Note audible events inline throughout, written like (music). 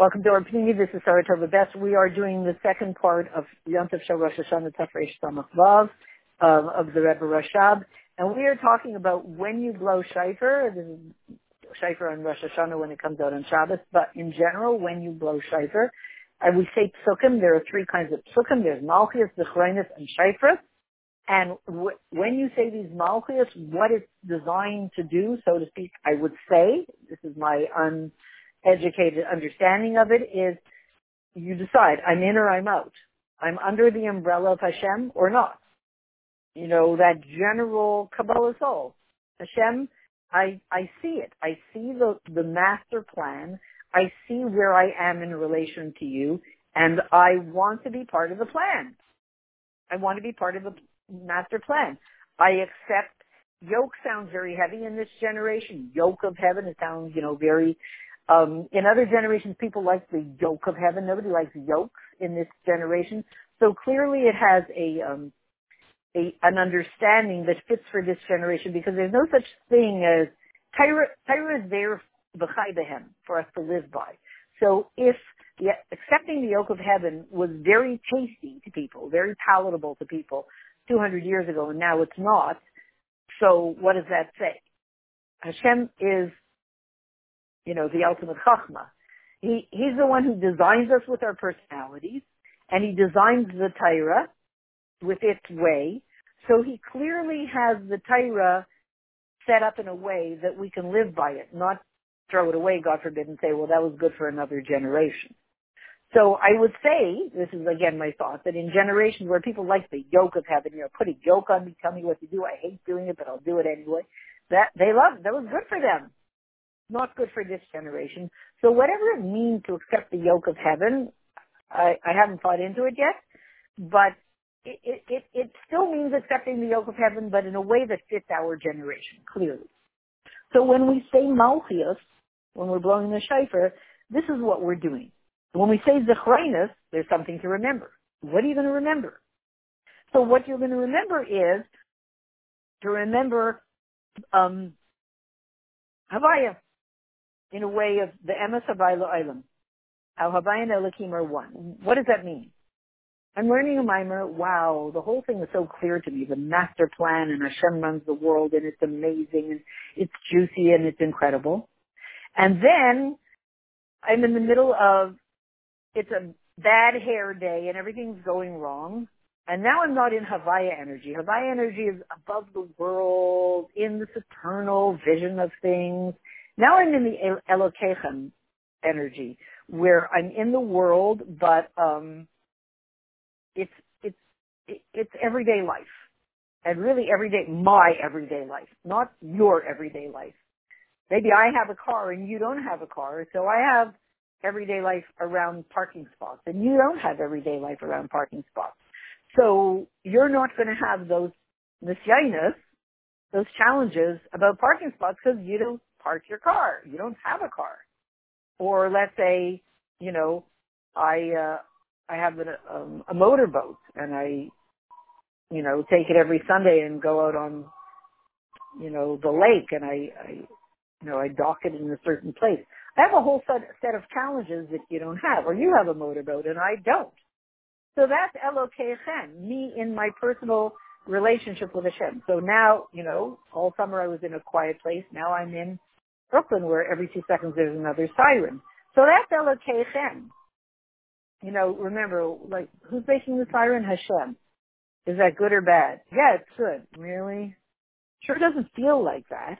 Welcome to our community. This is Sarah Tova Best. We are doing the second part of Yontif Shal Rosh Hashanah Tafresh Samach Vav um, of the Rebbe Rashab. And we are talking about when you blow shofar. This is shofar on Rosh Hashanah when it comes out on Shabbos. But in general, when you blow shofar, and we say psukim, there are three kinds of psukim. There's malchias, zechronis, and shofar. And w- when you say these malchias, what it's designed to do, so to speak, I would say, this is my un educated understanding of it is you decide, I'm in or I'm out. I'm under the umbrella of Hashem or not. You know, that general Kabbalah soul. Hashem, I, I see it. I see the, the master plan. I see where I am in relation to you and I want to be part of the plan. I want to be part of the master plan. I accept yoke sounds very heavy in this generation. Yoke of heaven, it sounds, you know, very um, in other generations, people like the yoke of heaven. Nobody likes yokes in this generation. So clearly, it has a, um, a an understanding that fits for this generation because there's no such thing as Torah. Torah is there for us to live by. So if the, accepting the yoke of heaven was very tasty to people, very palatable to people 200 years ago, and now it's not. So what does that say? Hashem is you know, the ultimate chachma. He, he's the one who designs us with our personalities, and he designs the Torah with its way. So he clearly has the Torah set up in a way that we can live by it, not throw it away, God forbid, and say, well, that was good for another generation. So I would say, this is again my thought, that in generations where people like the yoke of heaven, you know, put a yoke on me, tell me what to do, I hate doing it, but I'll do it anyway, that they love, that was good for them not good for this generation. So whatever it means to accept the yoke of heaven, I, I haven't thought into it yet, but it, it, it still means accepting the yoke of heaven, but in a way that fits our generation, clearly. So when we say Malchios, when we're blowing the shofar, this is what we're doing. When we say Zechrinus, there's something to remember. What are you going to remember? So what you're going to remember is to remember um, Havaya in a way of the emes habayla olam. Al habayin elakim are one. What does that mean? I'm learning a mimer. Wow, the whole thing is so clear to me. The master plan and Hashem runs the world and it's amazing and it's juicy and it's incredible. And then I'm in the middle of, it's a bad hair day and everything's going wrong. And now I'm not in Havaya energy. Havaya energy is above the world, in this eternal vision of things. Now I'm in the Elokechem energy, where I'm in the world, but um, it's it's it's everyday life, and really everyday my everyday life, not your everyday life. Maybe I have a car and you don't have a car, so I have everyday life around parking spots, and you don't have everyday life around parking spots. So you're not going to have those nisyainus, those challenges about parking spots because you don't park your car. You don't have a car. Or let's say, you know, I, uh, I have a, um, a motorboat and I, you know, take it every Sunday and go out on, you know, the lake and I, I, you know, I dock it in a certain place. I have a whole set, set of challenges that you don't have, or you have a motorboat and I don't. So that's Elokechem, me in my personal relationship with Hashem. So now, you know, all summer I was in a quiet place. Now I'm in Brooklyn where every two seconds there's another siren. So that's Elokechem. You know, remember, like, who's making the siren? Hashem. Is that good or bad? Yeah, it's good. Really? Sure doesn't feel like that.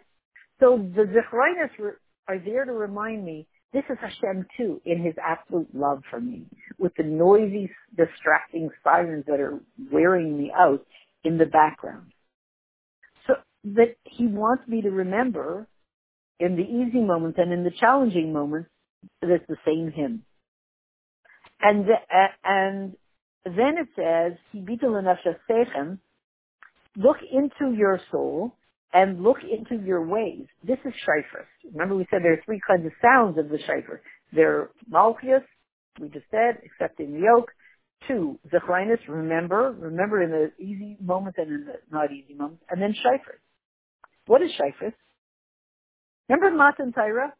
So the Zechrinus are there to remind me this is Hashem too, in his absolute love for me, with the noisy, distracting sirens that are wearing me out in the background. So that he wants me to remember in the easy moments and in the challenging moments that it's the same him. And, the, and then it says, look into your soul and look into your ways. This is shofar. Remember we said there are three kinds of sounds of the shofar. They're malchias, we just said, accepting the yoke. Two, zechrinus, remember, remember in the easy moments and in the not easy moments. And then shofar. What is shofar? Remember Matan Torah?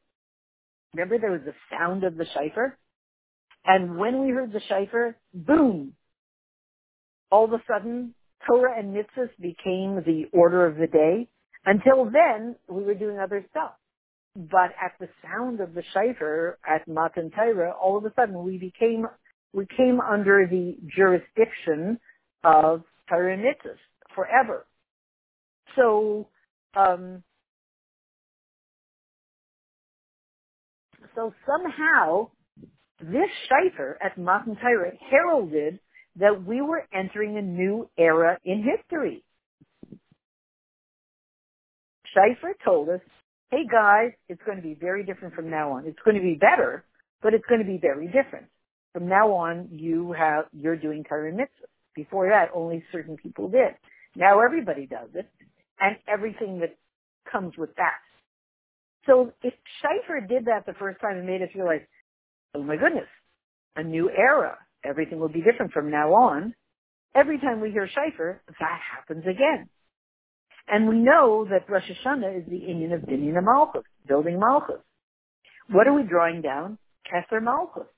Remember there was the sound of the shofar? And when we heard the shofar, boom, all of a sudden, Torah and mitzvahs became the order of the day. Until then, we were doing other stuff. But at the sound of the shofar at Matan Torah, all of a sudden we became, we came under the jurisdiction of Torah and mitzvahs forever. So, um, so somehow this shofar at Matan Torah heralded that we were entering a new era in history. Shofar told us, hey guys, it's going to be very different from now on. It's going to be better, but it's going to be very different. From now on, you have, you're doing Torah mitzvah. Before that, only certain people did. Now everybody does it, and everything that comes with that. So if Shofar did that the first time and made us realize, oh my goodness, a new era, everything will be different from now on, every time we hear Shofar, that happens again. And we know that Rosh Hashanah is the Inyan of Binyan and Malchus, building Malchus. What are we drawing down? Keser Malchus,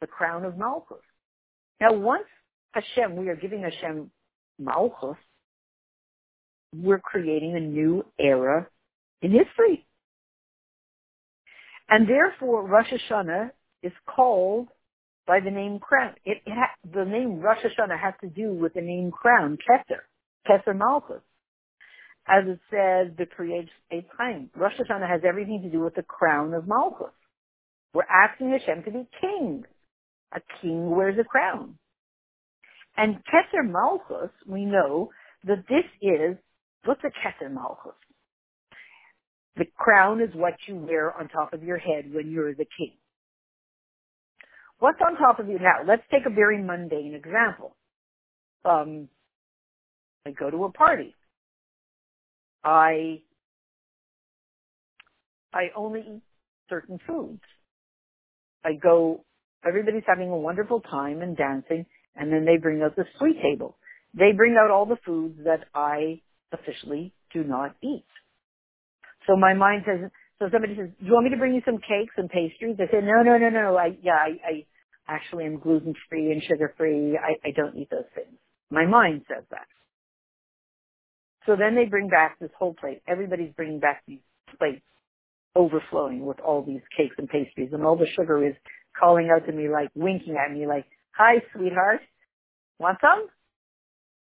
the crown of Malchus. Now once Hashem, we are giving Hashem Malchus, we're creating a new era in history. And therefore, Rosh Hashanah is called by the name crown. It, it ha- the name Rosh Hashanah has to do with the name crown, Keter, Keter Malchus. As it says, the creates a time. Rosh Hashanah has everything to do with the crown of Malchus. We're asking Hashem to be king. A king wears a crown. And Keter Malchus, we know that this is, what's a Keter Malchus? The crown is what you wear on top of your head when you're the king. What's on top of you now? Let's take a very mundane example. Um, I go to a party. I I only eat certain foods. I go. Everybody's having a wonderful time and dancing, and then they bring out the sweet table. They bring out all the foods that I officially do not eat. So my mind says, so somebody says, do you want me to bring you some cakes and pastries? I say, no, no, no, no. I, yeah, I, I actually am gluten free and sugar free. I, I don't eat those things. My mind says that. So then they bring back this whole plate. Everybody's bringing back these plates overflowing with all these cakes and pastries and all the sugar is calling out to me like winking at me like, hi sweetheart, want some?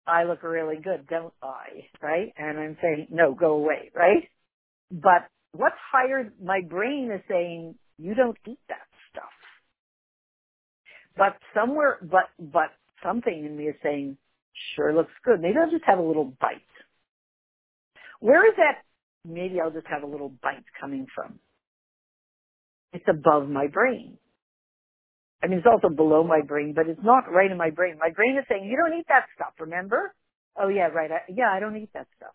I look really good, don't I? Right? And I'm saying, no, go away, right? But what's higher, my brain is saying, you don't eat that stuff. But somewhere, but, but something in me is saying, sure looks good. Maybe I'll just have a little bite. Where is that, maybe I'll just have a little bite coming from? It's above my brain. I mean, it's also below my brain, but it's not right in my brain. My brain is saying, you don't eat that stuff, remember? Oh yeah, right. I, yeah, I don't eat that stuff.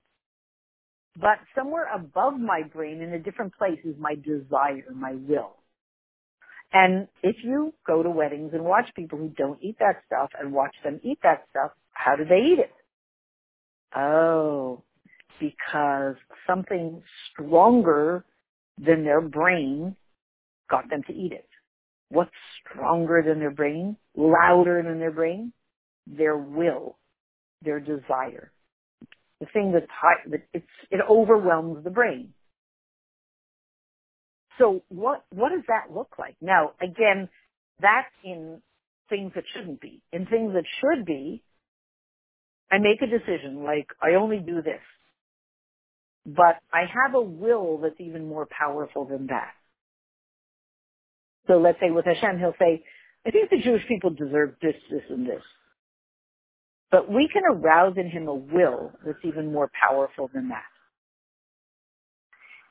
But somewhere above my brain in a different place is my desire, my will. And if you go to weddings and watch people who don't eat that stuff and watch them eat that stuff, how do they eat it? Oh, because something stronger than their brain got them to eat it. What's stronger than their brain? Louder than their brain? Their will, their desire the thing that's high, that it's, it overwhelms the brain. So what, what does that look like? Now, again, that's in things that shouldn't be. In things that should be, I make a decision, like, I only do this. But I have a will that's even more powerful than that. So let's say with Hashem, he'll say, I think the Jewish people deserve this, this, and this. But we can arouse in him a will that's even more powerful than that.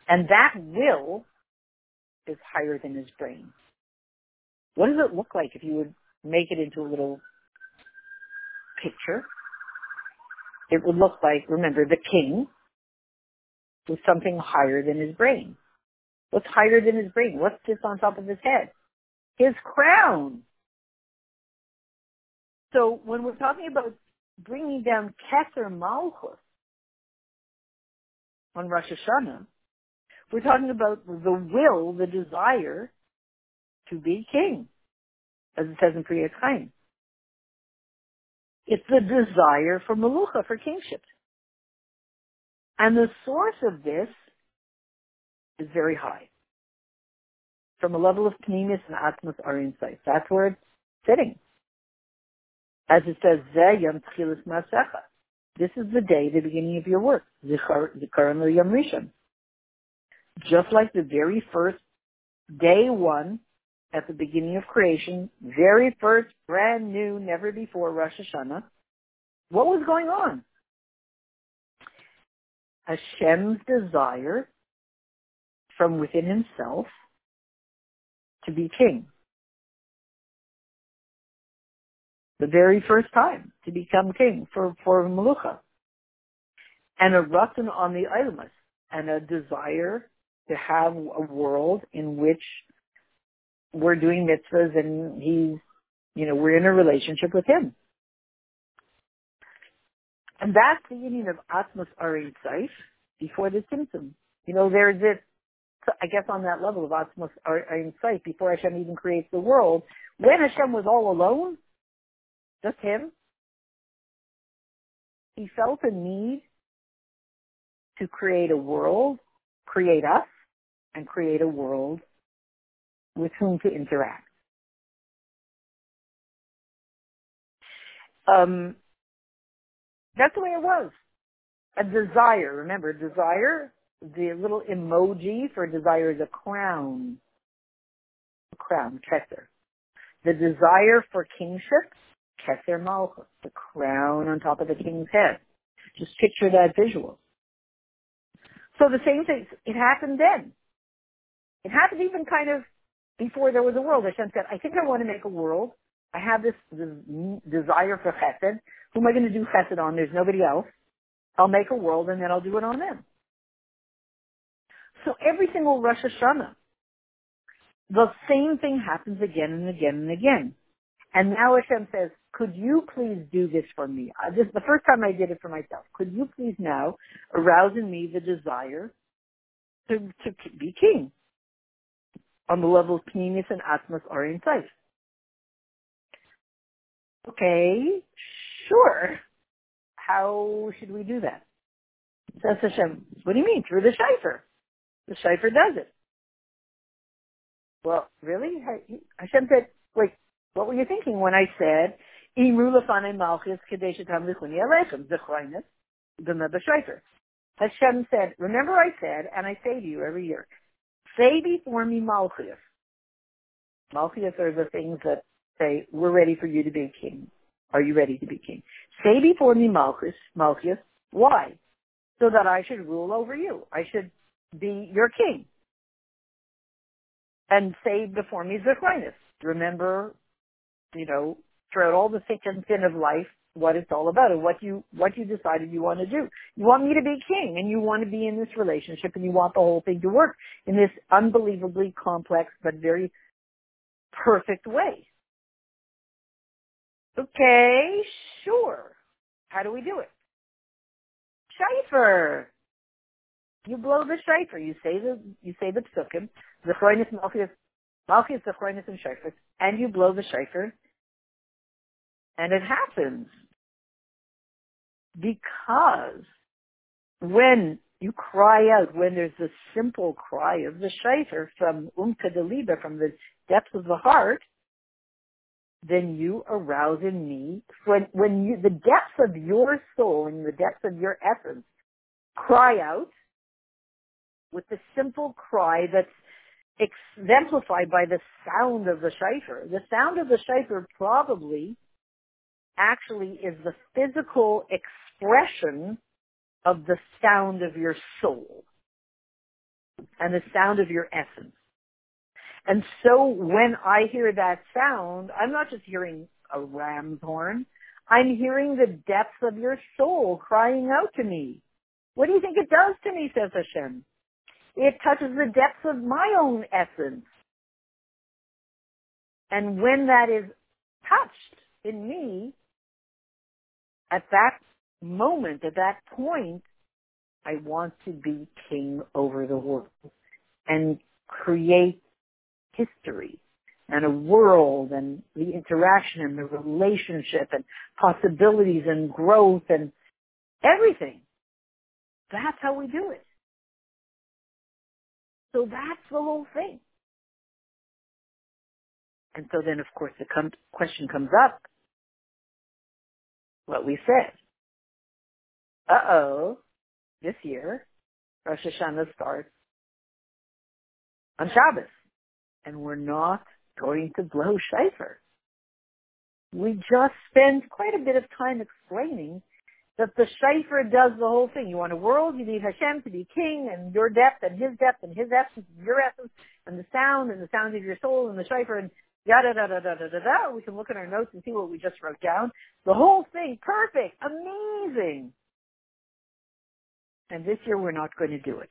And that will is higher than his brain. What does it look like if you would make it into a little picture? It would look like, remember, the king with something higher than his brain. What's higher than his brain? What's this on top of his head? His crown. So when we're talking about bringing down Keter Malchus on Rosh Hashanah, we're talking about the will, the desire to be king, as it says in Etz Chaim. It's the desire for Malucha, for kingship. And the source of this is very high. From a level of Pnimis and Atmos are insight. That's where it's sitting. As it says, Yom Masecha. This is the day, the beginning of your work. Zikaron Yom Rishon. Just like the very first day one at the beginning of creation, very first, brand new, never before Rosh Hashanah, what was going on? Hashem's desire from within himself to be king. The very first time to become king for, for Malucha. And a ratan on the Ilmas and a desire to have a world in which we're doing mitzvahs and he's, you know, we're in a relationship with him. And that's the union of Atzmus Arin before the tzimtzum. You know, there's it, I guess on that level of Atzmus Arin before Hashem even creates the world. When Hashem was all alone, just him, he felt a need to create a world, create us, and create a world with whom to interact. Um, that's the way it was. A desire, remember, desire, the little emoji for desire is a crown. A crown, keser. The desire for kingship, keser malchus, the crown on top of the king's head. Just picture that visual. So the same thing, it happened then. It happened even kind of before there was a world. Hashem said, I think I want to make a world. I have this, this desire for chesed. Who am I going to do chesed on? There's nobody else. I'll make a world and then I'll do it on them. So every single Rosh Hashanah, the same thing happens again and again and again. And now Hashem says, could you please do this for me? Uh, this is the first time I did it for myself. Could you please now arouse in me the desire to, to be king on the level of Pnimis and Atzmus Ohr Ein Sof? Okay, sure. How should we do that? Says Hashem, what do you mean? Through the Shaifer. The Shaifer does it. Well, really? Hashem said, wait, what were you thinking when I said, Imru lefane malchus kadeshatam lichuni alechem, zechroinus, the Shaifer. Hashem said, remember I said, and I say to you every year, say before me malchus. Malchus are the things that say, we're ready for you to be king. Are you ready to be king? Say before me Malchus, Malchus, why? So that I should rule over you. I should be your king. And say before me Zechrinus. Remember, you know, throughout all the thick and thin of life, what it's all about and what you what you decided you want to do. You want me to be king and you want to be in this relationship and you want the whole thing to work in this unbelievably complex but very perfect way. Okay, sure. How do we do it? Shaifer. You blow the shaifer. You say the you say the psukim, zechroinus malchus, malchus zechroinus and shaifer, and you blow the shaifer, and it happens because when you cry out, when there's a simple cry of the shaifer from umka deliba, from the depths of the heart, then you arouse in me when when you the depths of your soul and the depths of your essence cry out with the simple cry that's exemplified by the sound of the shofar. The sound of the shofar probably actually is the physical expression of the sound of your soul and the sound of your essence. And so when I hear that sound, I'm not just hearing a ram's horn. I'm hearing the depths of your soul crying out to me. What do you think it does to me, says Hashem? It touches the depths of my own essence. And when that is touched in me, at that moment, at that point, I want to be king over the world and create history and a world and the interaction and the relationship and possibilities and growth and everything. That's how we do it. So that's the whole thing. And so then, of course, the com- question comes up, what we said. Uh-oh, this year, Rosh Hashanah starts on Shabbos, and we're not going to blow shofar. We just spent quite a bit of time explaining that the shofar does the whole thing. You want a world, you need Hashem to be king, and your depth, and his depth, and his essence, and your essence, and the sound, and the sound of your soul, and the shofar, and yada da da da da da da. We can look at our notes and see what we just wrote down. The whole thing, perfect, amazing. And this year we're not going to do it.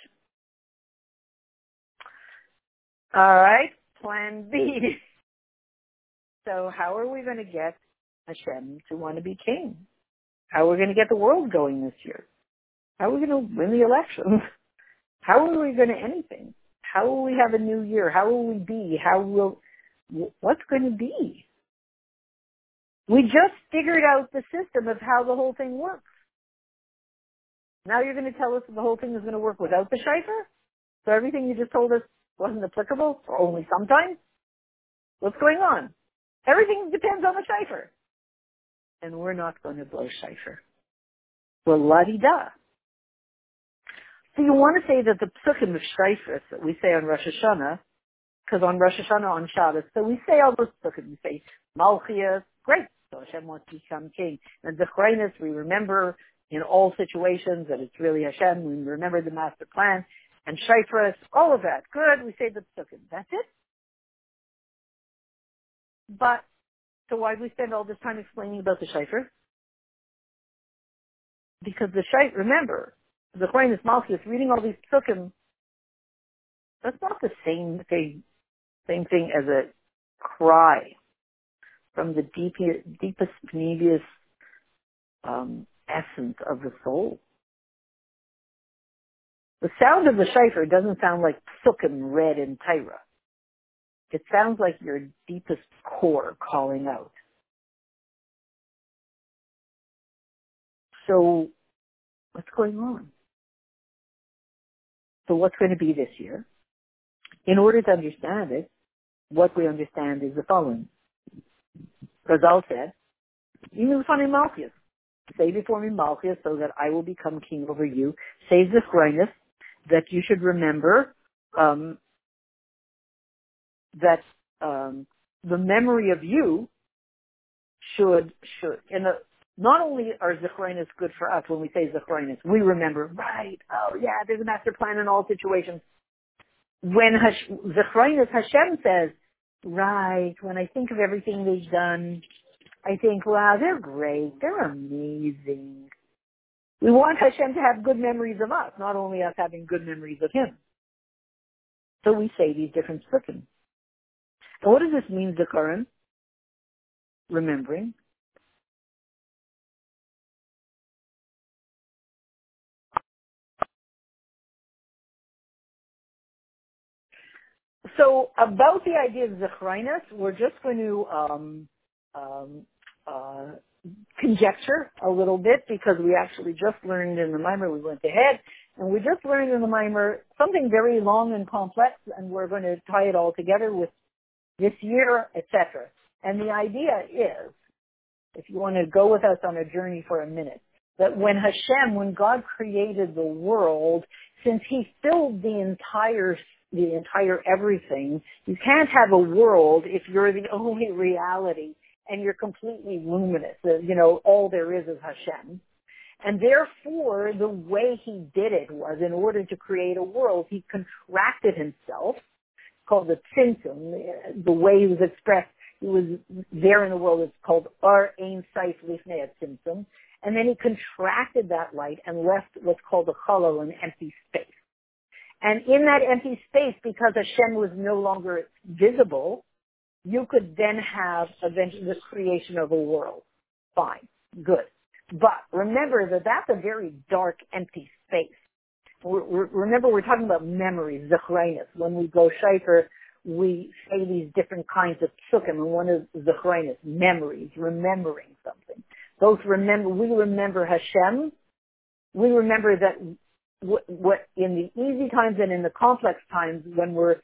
All right, plan B. (laughs) So how are we going to get Hashem to want to be king? How are we going to get the world going this year? How are we going to win the elections? (laughs) How are we going to anything? How will we have a new year? How will we be? How will, what's going to be? We just figured out the system of how the whole thing works. Now you're going to tell us that the whole thing is going to work without the shofar? So everything you just told us wasn't applicable or only sometimes? What's going on? Everything depends on the shofar and we're not going to blow shofar. Well, la-di-da. So you want to say that the psukim of shofar that we say on Rosh Hashanah, because on Rosh Hashanah on Shabbos, so we say all those psukim. We say Malchias, great. So Hashem wants to become king. And Zechrinus, we remember in all situations that it's really Hashem. We remember the master plan. And Shofar, all of that. Good. We say the psukim. That's it. But so why do we spend all this time explaining about the shofar? Because the shofar, remember, Zechrinus Malchus, reading all these psukim, that's not the same thing, same thing as a cry from the deep, deepest, deepest um, essence of the soul. The sound of the shofar doesn't sound like psukim read in Torah. It sounds like your deepest core calling out. So what's going on? So what's going to be this year? In order to understand it, what we understand is the following. Chazal said, "You funny Malchus. Say before me Malchus so that I will become king over you. Say this greatness that you should remember um, that um, the memory of you should should and not only are Zechrinus good for us when we say Zechrinus, we remember right. Oh yeah, there's a master plan in all situations. When Hash, Zechrinus Hashem says, right. When I think of everything they've done, I think, wow, they're great. They're amazing. We want Hashem to have good memories of us, not only us having good memories of Him. So we say these different psukim. And what does this mean, Zikaron? Remembering. So about the idea of Zechrinus, we're just going to um, um, uh, conjecture a little bit because we actually just learned in the mimer, we went ahead, and we just learned in the mimer something very long and complex, and we're going to tie it all together with this year, etc. And the idea is, if you want to go with us on a journey for a minute, that when Hashem, when God created the world, since He filled the entire the entire everything, you can't have a world if you're the (laughs) only reality and you're completely luminous. Uh, you know, all there is is Hashem. And therefore, the way he did it was in order to create a world, he contracted himself called the tzimtzum. Uh, the way he was expressed, he was there in the world. It's called Ohr Ein Sof Lifnei Tzimtzum. And then he contracted that light and left what's called a hollow, an empty space. And in that empty space, because Hashem was no longer visible, you could then have eventually the creation of a world. Fine. Good. But remember that that's a very dark, empty space remember we're talking about memories, zechrinus. When we go shofar, we say these different kinds of psukim, and one is zechroinus, memories, remembering something. Both remember, we remember Hashem. We remember that what, what in the easy times and in the complex times when we're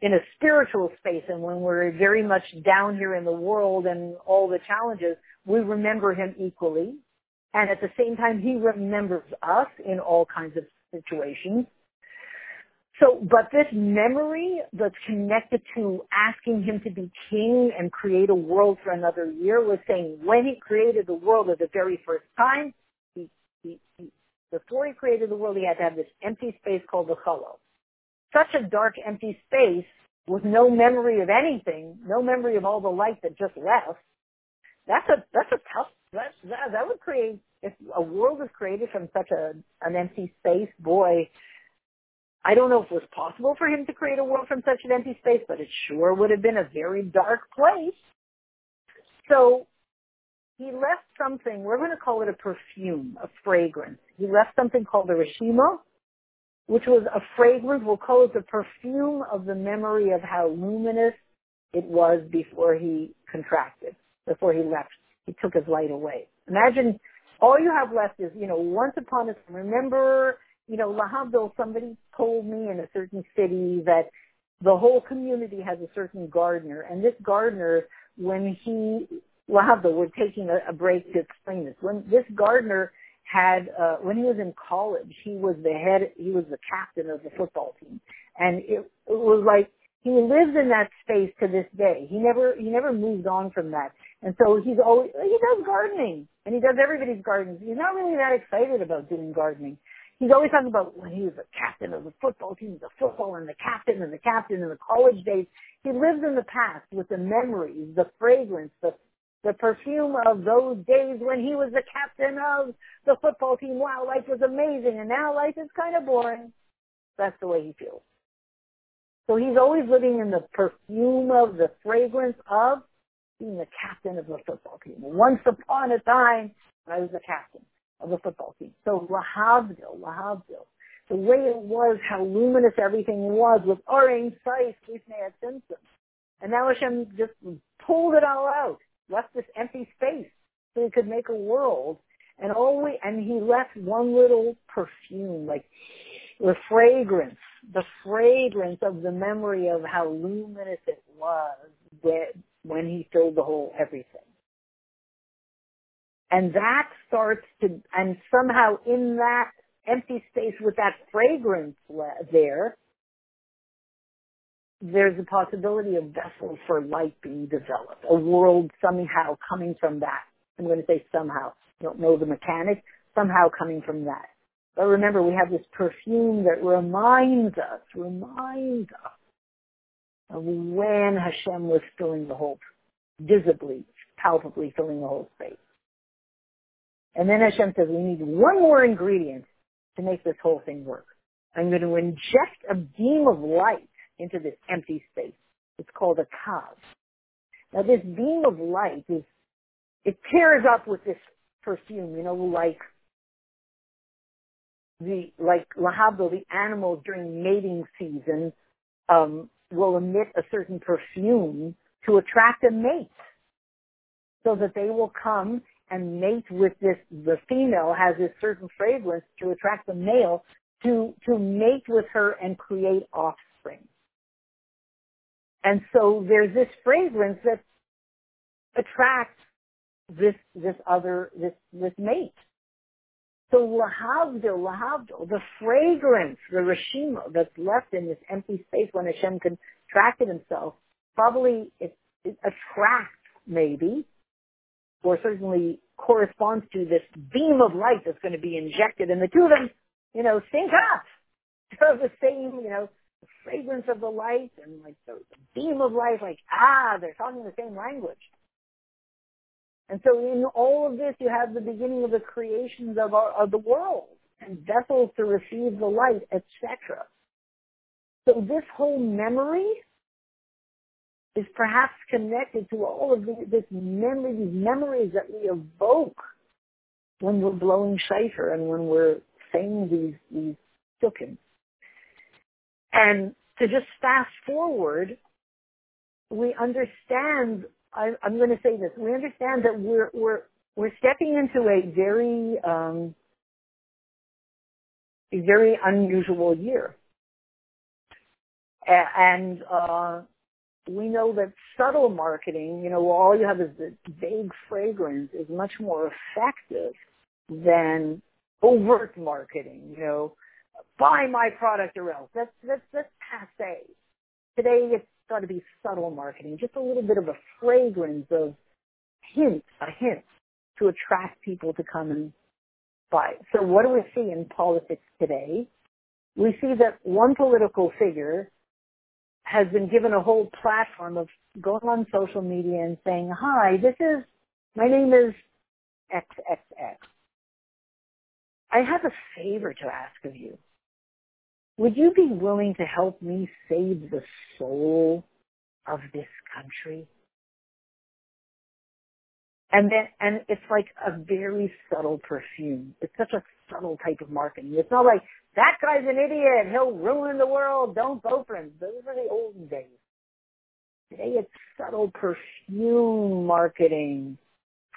in a spiritual space and when we're very much down here in the world and all the challenges, we remember him equally. And at the same time, he remembers us in all kinds of situations. So, but this memory that's connected to asking him to be king and create a world for another year was saying when he created the world at the very first time, before he created the world, he had to have this empty space called the chalo. Such a dark, empty space with no memory of anything, no memory of all the light that just left. That's a that's a tough. That that, that would create if a world is created from such a an empty space. Boy, I don't know if it was possible for him to create a world from such an empty space, but it sure would have been a very dark place. So he left something, we're going to call it a perfume, a fragrance. He left something called a reshima, which was a fragrance, we'll call it the perfume of the memory of how luminous it was before he contracted, before he left. He took his light away. Imagine all you have left is, you know, once upon a time, remember you know, Lahavdil, somebody told me in a certain city that the whole community has a certain gardener, and this gardener, when he, Lahavdil, we're taking a, a break to explain this. When this gardener had, uh, when he was in college, he was the head, he was the captain of the football team, and it, it was like he lives in that space to this day. He never, he never moved on from that. And so he's always, he does gardening and he does everybody's gardens. He's not really that excited about doing gardening he's always talking about when he was a captain of the football team, the football and the captain and the captain in the college days. He lives in the past with the memories, the fragrance, the the perfume of those days when he was the captain of the football team. Wow, life was amazing, and now life is kind of boring. That's the way he feels. So he's always living in the perfume of the fragrance of being the captain of the football team. Once upon a time, I was the captain of the football team. So Lahavdil, Lahavdil. The way it was, how luminous everything was with Orange Sight, Lifnei symptoms. And now Hashem just pulled it all out, left this empty space so he could make a world. And all we, and he left one little perfume, like the fragrance, the fragrance of the memory of how luminous it was when he filled the whole everything. And that starts to, and somehow in that empty space with that fragrance there, there's a possibility of vessels for light being developed, a world somehow coming from that. I'm going to say somehow. I don't know the mechanics, somehow coming from that. But remember, we have this perfume that reminds us, reminds us of when Hashem was filling the whole, visibly, palpably filling the whole space. And then Hashem says, we need one more ingredient to make this whole thing work. I'm going to inject a beam of light into this empty space. It's called a kav. Now this beam of light is, it pairs up with this perfume, you know, like the, like lahavdil, the animals during mating season, um, will emit a certain perfume to attract a mate so that they will come and mate with this, the female has this certain fragrance to attract the male to, to mate with her and create offspring. And so there's this fragrance that attracts this, this other, this, this mate. So lahavdil, lahavdil, the fragrance, the reshima that's left in this empty space when Hashem contracted himself, probably it, it attracts maybe or certainly corresponds to this beam of light that's going to be injected, and the two of them, you know, sync up. (laughs) They're the same, you know, the fragrance of the light and like the, the beam of light, like ah, they're talking the same language. And so in all of this, you have the beginning of the creations of, our, of the world and vessels to receive the light, etc. So this whole memory is perhaps connected to all of the, this memory, these memories that we evoke when we're blowing shofar and when we're saying these these psukim. And to just fast forward, we understand, I, I'm going to say this, we understand that we're, we're, we're stepping into a very, um, a very unusual year. A- and, uh, we know that subtle marketing, you know, all you have is the vague fragrance is much more effective than overt marketing, you know, buy my product or else. That's, that's, that's passe. Today it's got to be subtle marketing, just a little bit of a fragrance of hint, a hint to attract people to come and buy. So what do we see in politics today? We see that one political figure has been given a whole platform of going on social media and saying, hi, this is, my name is XXX. I have a favor to ask of you. Would you be willing to help me save the soul of this country? And then, and it's like a very subtle perfume. It's such a subtle type of marketing. It's not like, that guy's an idiot, he'll ruin the world, don't vote for him. Those are the olden days. Today it's subtle perfume marketing,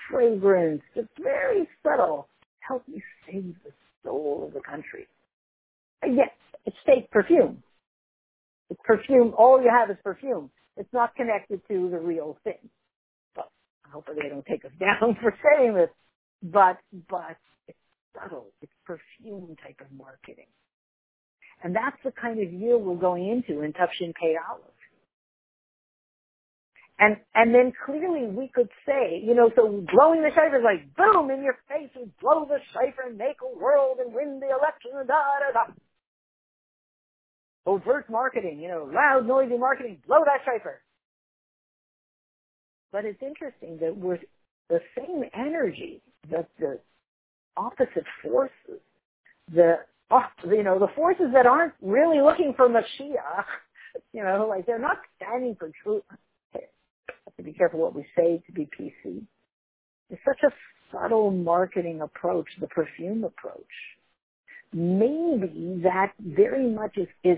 fragrance. It's very subtle. Help me save the soul of the country. Yes, it's fake perfume. It's perfume. All you have is perfume. It's not connected to the real thing. But hopefully they don't take us (laughs) down for saying this. But but it's subtle. It's perfume type of marketing. And that's the kind of year we're going into in Tufshin Pei Aleph. And, and then clearly we could say, you know, so blowing the shofar is like, boom, in your face, and blow the shofar and make a world and win the election, and da, da, da overt marketing, you know, loud, noisy marketing, blow that shofar. But it's interesting that we're the same energy that the opposite forces, the oh, you know, the forces that aren't really looking for Mashiach, (laughs) you know, like they're not standing for truth. Have to be careful what we say to be PC. It's such a subtle marketing approach, the perfume approach. Maybe that very much is, is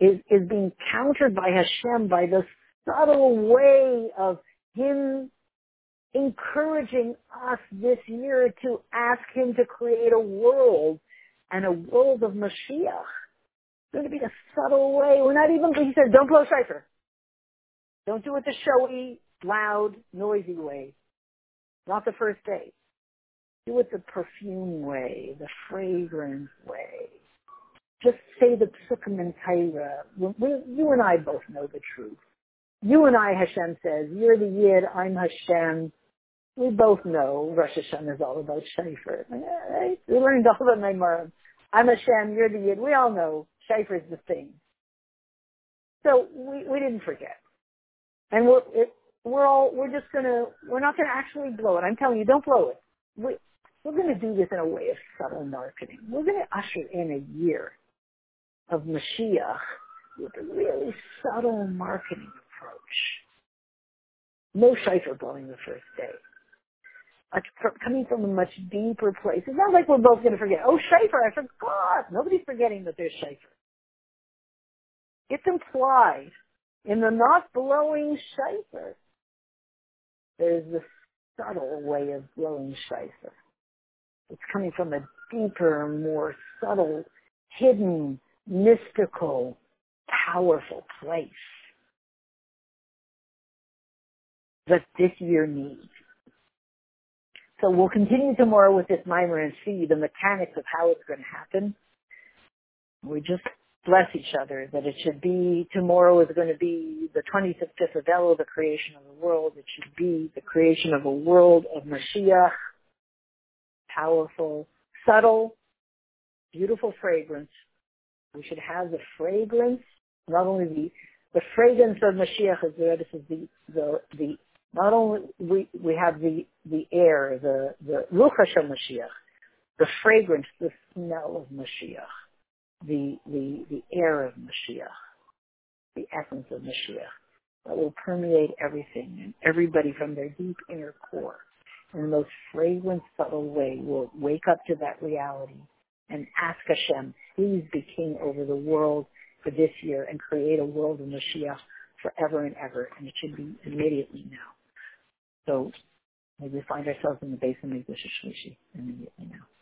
is, is being countered by Hashem by the subtle way of Him encouraging us this year to ask Him to create a world and a world of Mashiach. It's going to be a subtle way. We're not even, he said, don't blow shofar. Don't do it the showy, loud, noisy way. Not the first day. Do it the perfume way, the fragrance way just say the psukim and Torah. You and I both know the truth. You and I, Hashem says, you're the Yid, I'm Hashem. We both know Rosh Hashanah is all about Shofar. Eh, eh, we learned all the Maimar. I'm Hashem, you're the Yid. We all know Shofar is the thing. So we, we didn't forget. And we're, it, we're all, we're just gonna, we're not gonna actually blow it. I'm telling you, don't blow it. We, we're gonna do this in a way of subtle marketing. We're gonna usher in a year of Mashiach with a really subtle marketing approach. No blowing the first day. Coming from a much deeper place. It's not like we're both going to forget. Oh, shofar, I forgot. Nobody's forgetting that there's shofar. It's implied in the not blowing shofar. There's this subtle way of blowing shofar. It's coming from a deeper, more subtle, hidden mystical, powerful place that this year needs. So we'll continue tomorrow with this mimer and see the mechanics of how it's going to happen. We just bless each other that it should be tomorrow is going to be the 25th of Elul, the creation of the world. It should be the creation of a world of Mashiach, powerful, subtle, beautiful fragrance we should have the fragrance, not only the the fragrance of Mashiach is. This is the the the not only we we have the the air, the the ruach Mashiach, the fragrance, the smell of Mashiach, the the the air of Mashiach, the essence of Mashiach that will permeate everything and everybody from their deep inner core in the most fragrant, subtle way will wake up to that reality and ask Hashem, please be king over the world for this year and create a world of Mashiach forever and ever, and it should be immediately now. So we find ourselves in the base of Mikdash Shlishi immediately now.